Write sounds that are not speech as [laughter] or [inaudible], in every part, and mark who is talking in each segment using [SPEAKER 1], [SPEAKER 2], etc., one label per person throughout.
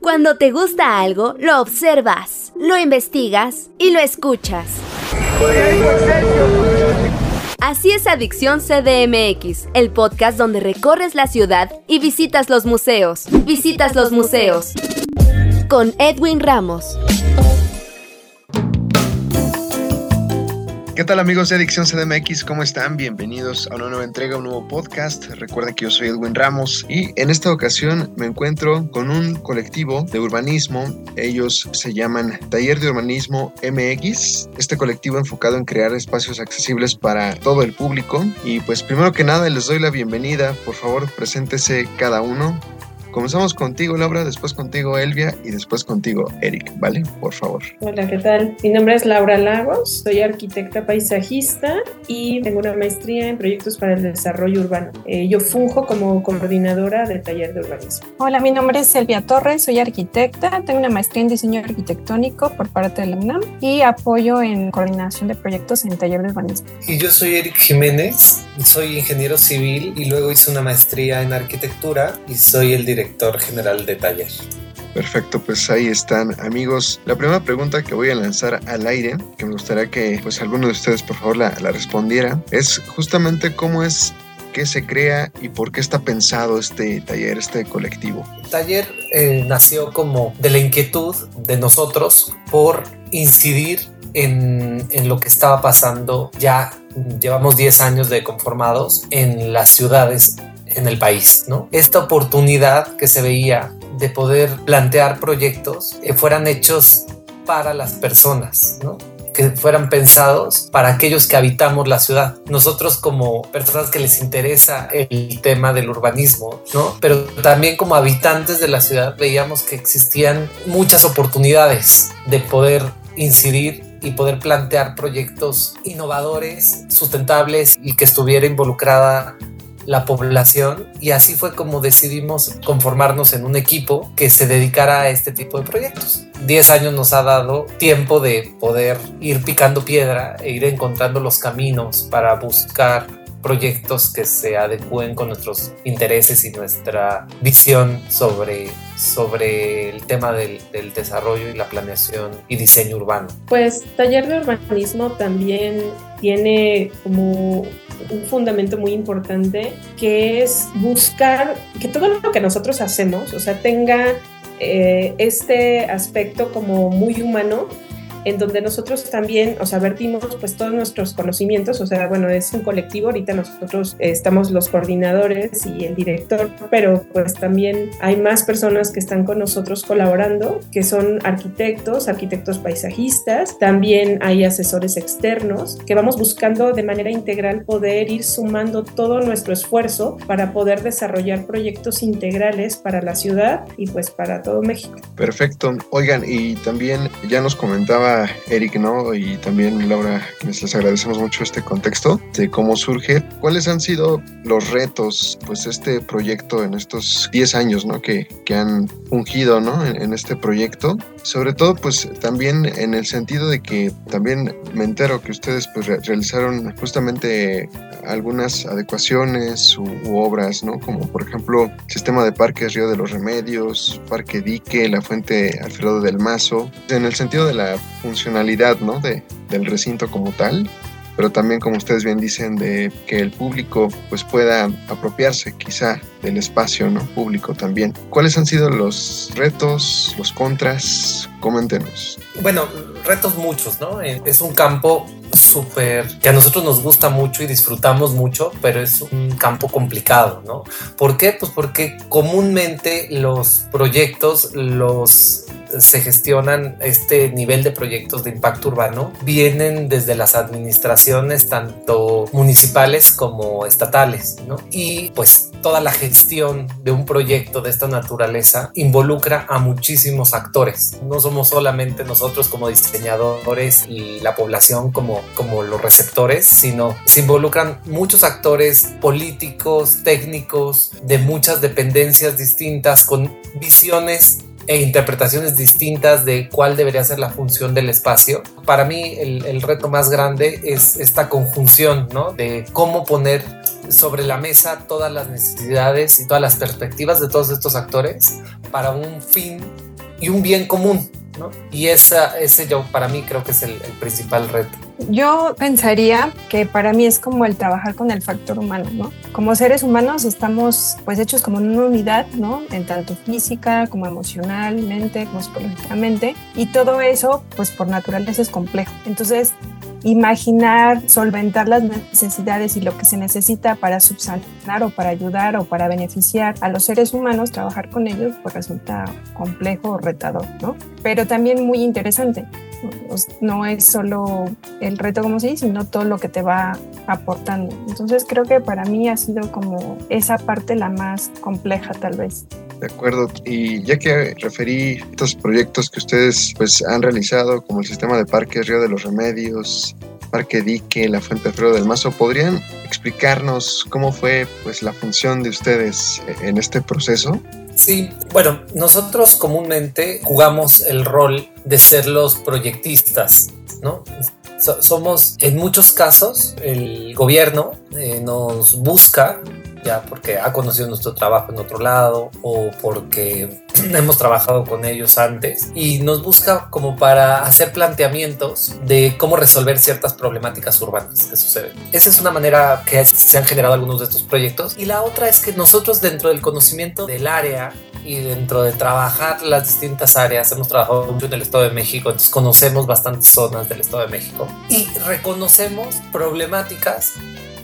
[SPEAKER 1] Cuando te gusta algo, lo observas, lo investigas y lo escuchas. Así es Adicción CDMX, el podcast donde recorres la ciudad y visitas los museos. Visitas los museos. Con Edwin Ramos.
[SPEAKER 2] ¿Qué tal amigos de Adicción CDMX? ¿Cómo están? Bienvenidos a una nueva entrega, un nuevo podcast. Recuerden que yo soy Edwin Ramos y en esta ocasión me encuentro con un colectivo de urbanismo. Ellos se llaman Taller de Urbanismo MX. Este colectivo enfocado en crear espacios accesibles para todo el público. Y pues primero que nada les doy la bienvenida. Por favor, preséntese cada uno. Comenzamos contigo, Laura, después contigo, Elvia, y después contigo, Eric, ¿vale? Por favor.
[SPEAKER 3] Hola, ¿qué tal? Mi nombre es Laura Lagos, soy arquitecta paisajista y tengo una maestría en proyectos para el desarrollo urbano. Eh, yo funjo como coordinadora del taller de urbanismo.
[SPEAKER 4] Hola, mi nombre es Elvia Torres, soy arquitecta, tengo una maestría en diseño arquitectónico por parte de la UNAM y apoyo en coordinación de proyectos en taller de urbanismo.
[SPEAKER 5] Y yo soy Eric Jiménez, soy ingeniero civil y luego hice una maestría en arquitectura y soy el director director general de taller.
[SPEAKER 2] Perfecto, pues ahí están amigos. La primera pregunta que voy a lanzar al aire, que me gustaría que pues alguno de ustedes por favor la, la respondiera, es justamente cómo es que se crea y por qué está pensado este taller, este colectivo.
[SPEAKER 5] El taller eh, nació como de la inquietud de nosotros por incidir en, en, lo que estaba pasando ya llevamos 10 años de conformados en las ciudades en el país, ¿no? Esta oportunidad que se veía de poder plantear proyectos que fueran hechos para las personas, ¿no? que fueran pensados para aquellos que habitamos la ciudad. Nosotros como personas que les interesa el tema del urbanismo, ¿no? Pero también como habitantes de la ciudad veíamos que existían muchas oportunidades de poder incidir y poder plantear proyectos innovadores, sustentables y que estuviera involucrada la población y así fue como decidimos conformarnos en un equipo que se dedicara a este tipo de proyectos. Diez años nos ha dado tiempo de poder ir picando piedra e ir encontrando los caminos para buscar proyectos que se adecúen con nuestros intereses y nuestra visión sobre, sobre el tema del, del, desarrollo y la planeación y diseño urbano.
[SPEAKER 3] Pues Taller de Urbanismo también tiene como un fundamento muy importante que es buscar que todo lo que nosotros hacemos, o sea, tenga eh, este aspecto como muy humano en donde nosotros también, o sea, vertimos pues todos nuestros conocimientos, o sea, bueno, es un colectivo, ahorita nosotros estamos los coordinadores y el director, pero pues también hay más personas que están con nosotros colaborando, que son arquitectos, arquitectos paisajistas, también hay asesores externos, que vamos buscando de manera integral poder ir sumando todo nuestro esfuerzo para poder desarrollar proyectos integrales para la ciudad y pues para todo México.
[SPEAKER 2] Perfecto. Oigan, y también ya nos comentaba Eric, ¿no? Y también Laura, les agradecemos mucho este contexto de cómo surge. ¿Cuáles han sido los retos, pues, este proyecto en estos 10 años, ¿no? Que, que han fungido, ¿no? En, en, este proyecto. Sobre todo, pues, también en el sentido de que también me entero que ustedes, pues, re realizaron justamente algunas adecuaciones u, u, obras, ¿no? Como, por ejemplo, sistema de parques Río de los Remedios, Parque Dique, la Fuente Alfredo del Mazo. En el sentido de la funcionalidad ¿no? de, del recinto como tal, pero también como ustedes bien dicen de que el público pues pueda apropiarse quizá del espacio no público también. ¿Cuáles han sido los retos, los contras? Coméntenos.
[SPEAKER 5] Bueno, retos muchos, ¿no? Es un campo súper que a nosotros nos gusta mucho y disfrutamos mucho, pero es un campo complicado, ¿no? ¿Por qué? Pues porque comúnmente los proyectos los se gestionan este nivel de proyectos de impacto urbano vienen desde las administraciones tanto municipales como estatales. Y pues toda la gestión de un proyecto de esta naturaleza involucra a muchísimos actores. No somos solamente nosotros como diseñadores y la población como, como los receptores, sino se involucran muchos actores políticos, técnicos, de muchas dependencias distintas, con visiones e interpretaciones distintas de cuál debería ser la función del espacio. Para mí el, el reto más grande es esta conjunción, ¿no? De cómo poner sobre la mesa todas las necesidades y todas las perspectivas de todos estos actores para un fin y un bien común. Y esa, ese yo para mí creo que es el, el, principal reto.
[SPEAKER 4] Yo pensaría que para mí es como el trabajar con el factor humano, ¿no? Como seres humanos estamos pues hechos como una unidad, ¿no? En tanto física como emocionalmente, como psicológicamente y todo eso pues por naturaleza es complejo. Entonces imaginar, solventar las necesidades y lo que se necesita para subsanar o para ayudar o para beneficiar a los seres humanos, trabajar con ellos, pues resulta complejo o retador, ¿no? Pero también muy interesante. No es solo el reto como se dice, sino todo lo que te va aportando. Entonces creo que para mí ha sido como esa parte la más compleja tal vez.
[SPEAKER 2] De acuerdo. Y ya que referí estos proyectos que ustedes pues han realizado, como el sistema de parques Río de los Remedios, Parque Dique, la Fuente Frío del Mazo, ¿podrían explicarnos cómo fue pues la función de ustedes en este proceso?
[SPEAKER 5] Sí, bueno, nosotros comúnmente jugamos el rol de ser los proyectistas, ¿no? somos, en muchos casos, el gobierno eh, nos busca ya porque ha conocido nuestro trabajo en otro lado o porque [clears throat] hemos trabajado con ellos antes y nos busca como para hacer planteamientos de cómo resolver ciertas problemáticas urbanas que suceden. Esa es una manera que se han generado algunos de estos proyectos y la otra es que nosotros dentro del conocimiento del área y dentro de trabajar las distintas áreas, hemos trabajado mucho en el Estado de México, entonces conocemos bastantes zonas del Estado de México y reconocemos problemáticas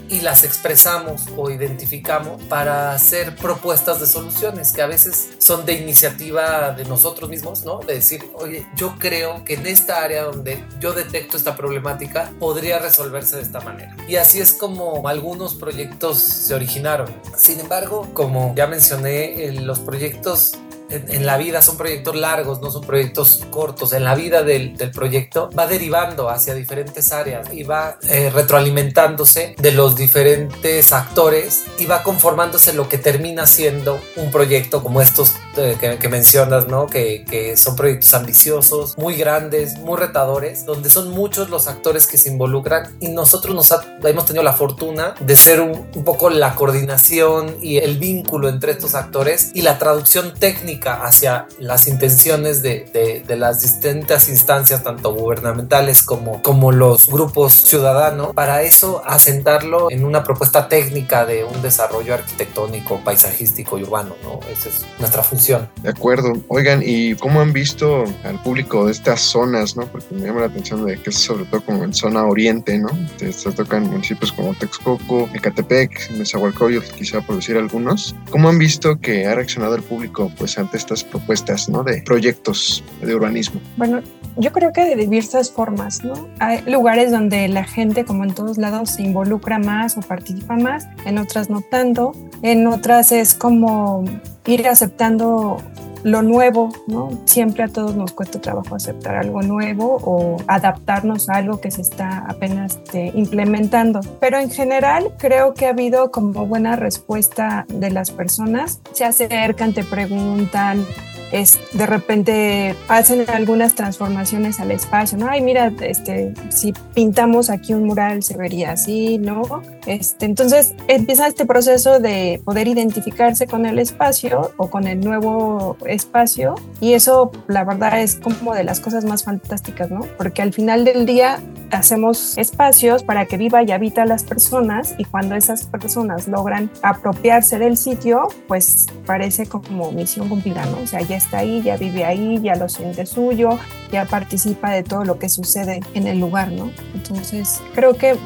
[SPEAKER 5] y las expresamos o identificamos para hacer propuestas de soluciones que a veces son de iniciativa de nosotros mismos, ¿no? De decir, oye, yo creo que en esta área donde yo detecto esta problemática podría resolverse de esta manera. Y así es como algunos proyectos se originaron. Sin embargo, como ya mencioné, los proyectos en, la vida son proyectos largos, no son proyectos cortos. En la vida del, proyecto va derivando hacia diferentes áreas y va eh, retroalimentándose de los diferentes actores y va conformándose lo que termina siendo un proyecto como estos eh, que, mencionas, ¿no? Que, que, son proyectos ambiciosos, muy grandes, muy retadores, donde son muchos los actores que se involucran y nosotros nos hemos tenido la fortuna de ser un, un poco la coordinación y el vínculo entre estos actores y la traducción técnica hacia las intenciones de, de, las distintas instancias, tanto gubernamentales como, como los grupos ciudadanos, para eso asentarlo en una propuesta técnica de un desarrollo arquitectónico, paisajístico y urbano, ¿no? Esa es nuestra función.
[SPEAKER 2] De acuerdo. Oigan, ¿y cómo han visto al público de estas zonas, no? Porque me llama la atención de que es sobre todo como en zona oriente, ¿no? Se tocan municipios como Texcoco, Ecatepec, Nezahualcóyotl, quizá por decir algunos. ¿Cómo han visto que ha reaccionado el público, pues, ante estas propuestas ¿no? de proyectos de urbanismo?
[SPEAKER 4] Bueno, yo creo que de diversas formas, ¿no? Hay lugares donde la gente, como en todos lados, se involucra más o participa más, en otras no tanto, en otras es como ir aceptando lo nuevo, ¿no? Siempre a todos nos cuesta trabajo aceptar algo nuevo o adaptarnos a algo que se está apenas este, implementando. Pero en general creo que ha habido como buena respuesta de las personas. Se acercan, te preguntan, es, de repente hacen algunas transformaciones al espacio, ¿no? Ay, mira, este, si pintamos aquí un mural se vería así, ¿no? Este, entonces empieza este proceso de poder identificarse con el espacio o con el nuevo espacio y eso la verdad es como de las cosas más fantásticas, ¿no? Porque al final del día hacemos espacios para que viva y habita las personas y cuando esas personas logran apropiarse del sitio, pues parece como misión cumplida, ¿no? O sea, ya está ahí, ya vive ahí, ya lo siente suyo, ya participa de todo lo que sucede en el lugar, ¿no? Entonces, creo que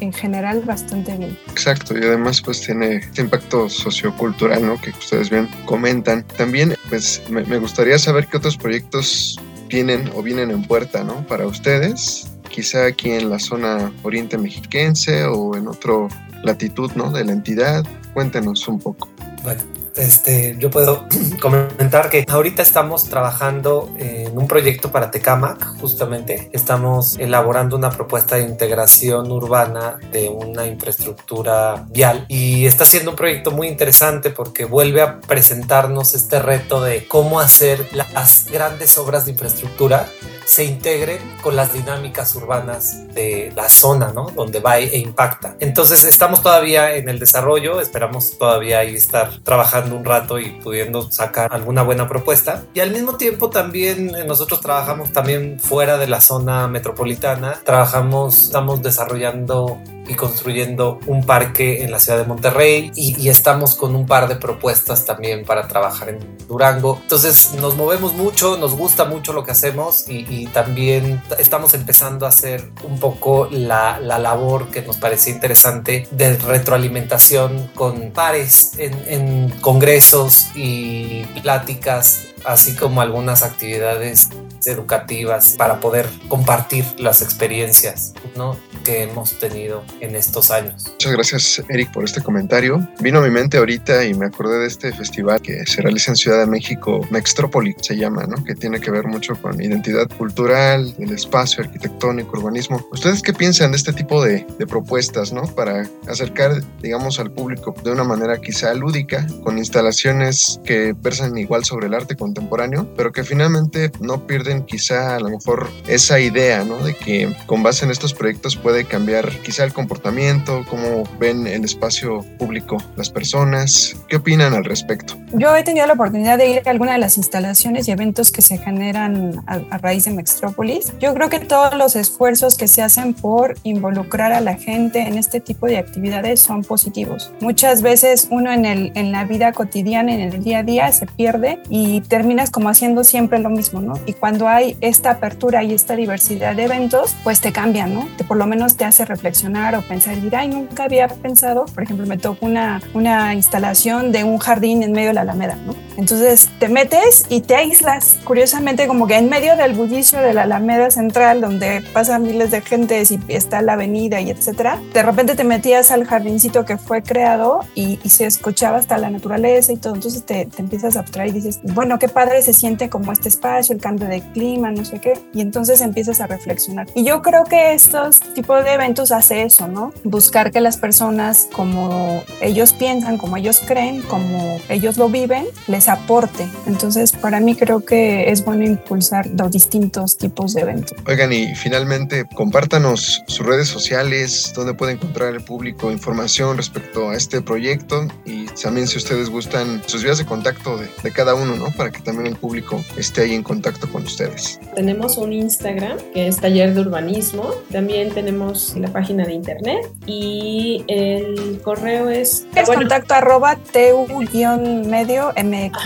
[SPEAKER 4] en general bastante bien.
[SPEAKER 2] Exacto, y además pues tiene este impacto sociocultural, ¿no? Que ustedes bien comentan. También pues me, me gustaría saber qué otros proyectos tienen o vienen en puerta, ¿no? Para ustedes quizá aquí en la zona oriente mexiquense o en otro latitud ¿no? de la entidad. Cuéntenos un poco.
[SPEAKER 5] Bueno, este, yo puedo [clears throat] comentar que ahorita estamos trabajando en un proyecto para Tecamac, justamente. Estamos elaborando una propuesta de integración urbana de una infraestructura vial y está siendo un proyecto muy interesante porque vuelve a presentarnos este reto de cómo hacer las grandes obras de infraestructura se integren con las dinámicas urbanas de la zona, ¿no? Donde va e impacta. Entonces estamos todavía en el desarrollo, esperamos todavía ahí estar trabajando un rato y pudiendo sacar alguna buena propuesta. Y al mismo tiempo también eh, nosotros trabajamos también fuera de la zona metropolitana, trabajamos, estamos desarrollando y construyendo un parque en la ciudad de Monterrey y, estamos con un par de propuestas también para trabajar en Durango. Entonces nos movemos mucho, nos gusta mucho lo que hacemos y, también estamos empezando a hacer un poco la, la, labor que nos parecía interesante de retroalimentación con pares en, en congresos y pláticas, así como algunas actividades educativas para poder compartir las experiencias ¿no? que hemos tenido en estos años.
[SPEAKER 2] Muchas gracias Eric por este comentario. Vino a mi mente ahorita y me acordé de este festival que se realiza en Ciudad de México, Mextrópoli se llama, ¿no? que tiene que ver mucho con identidad cultural, el espacio arquitectónico, urbanismo. ¿Ustedes qué piensan de este tipo de, de propuestas ¿no? para acercar, digamos, al público de una manera quizá lúdica, con instalaciones que versan igual sobre el arte contemporáneo, pero que finalmente no pierden quizá a lo mejor esa idea, ¿no? De que con base en estos proyectos puede cambiar quizá el comportamiento, cómo ven el espacio público las personas. ¿Qué opinan al respecto?
[SPEAKER 4] Yo he tenido la oportunidad de ir a alguna de las instalaciones y eventos que se generan a, raíz de Mextrópolis. Yo creo que todos los esfuerzos que se hacen por involucrar a la gente en este tipo de actividades son positivos. Muchas veces uno en, el, en la vida cotidiana, en el día a día, se pierde y terminas como haciendo siempre lo mismo, ¿no? Y cuando hay esta apertura y esta diversidad de eventos, pues te cambian, ¿no? Te, por lo menos te hace reflexionar o pensar, y ay, nunca había pensado, por ejemplo, me tocó una, una instalación de un jardín en medio de la Alameda, ¿no? Entonces te metes y te aíslas, curiosamente como que en medio del bullicio de la Alameda Central, donde pasan miles de gentes y está la avenida y etcétera, de repente te metías al jardincito que fue creado y, y se escuchaba hasta la naturaleza y todo, entonces te, te empiezas a abstraer y dices, bueno, qué padre se siente como este espacio, el cambio de clima, no sé qué, y entonces empiezas a reflexionar. Y yo creo que estos tipos de eventos hace eso, ¿no? Buscar que las personas, como ellos piensan, como ellos creen, como ellos lo viven, les aporte. Entonces, para mí creo que es bueno impulsar los distintos tipos de eventos.
[SPEAKER 2] Oigan, y finalmente, compártanos sus redes sociales, donde puede encontrar el público información respecto a este proyecto y también si ustedes gustan sus vías de contacto de, de cada uno, ¿no? Para que también el público esté ahí en contacto con ustedes.
[SPEAKER 3] Tenemos un Instagram que es Taller de Urbanismo. También tenemos la página de internet y el correo es...
[SPEAKER 4] Es contacto arroba tu-medio mx.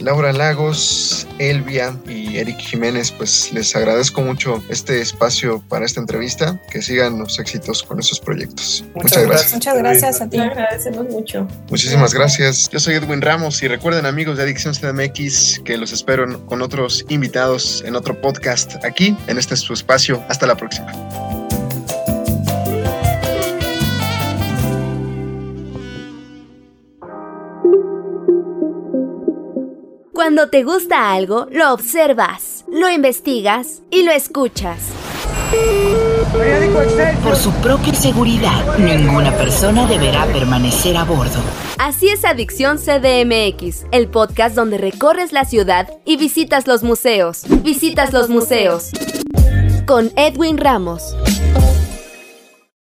[SPEAKER 2] Laura Lagos, Elvia y Eric Jiménez, pues les agradezco mucho este espacio para esta entrevista. Que sigan los éxitos con esos proyectos. Muchas, gracias.
[SPEAKER 4] Muchas gracias a ti.
[SPEAKER 3] agradecemos mucho.
[SPEAKER 2] Muchísimas gracias. Yo soy Edwin Ramos y recuerden amigos de Adicción CDMX que los espero con otros invitados en otro podcast aquí en este su espacio. Hasta la próxima.
[SPEAKER 1] Cuando te gusta algo, lo observas, lo investigas y lo escuchas.
[SPEAKER 6] Por su propia seguridad, ninguna persona deberá permanecer a bordo.
[SPEAKER 1] Así es Adicción CDMX, el podcast donde recorres la ciudad y visitas los museos. Visitas los museos. Con Edwin Ramos.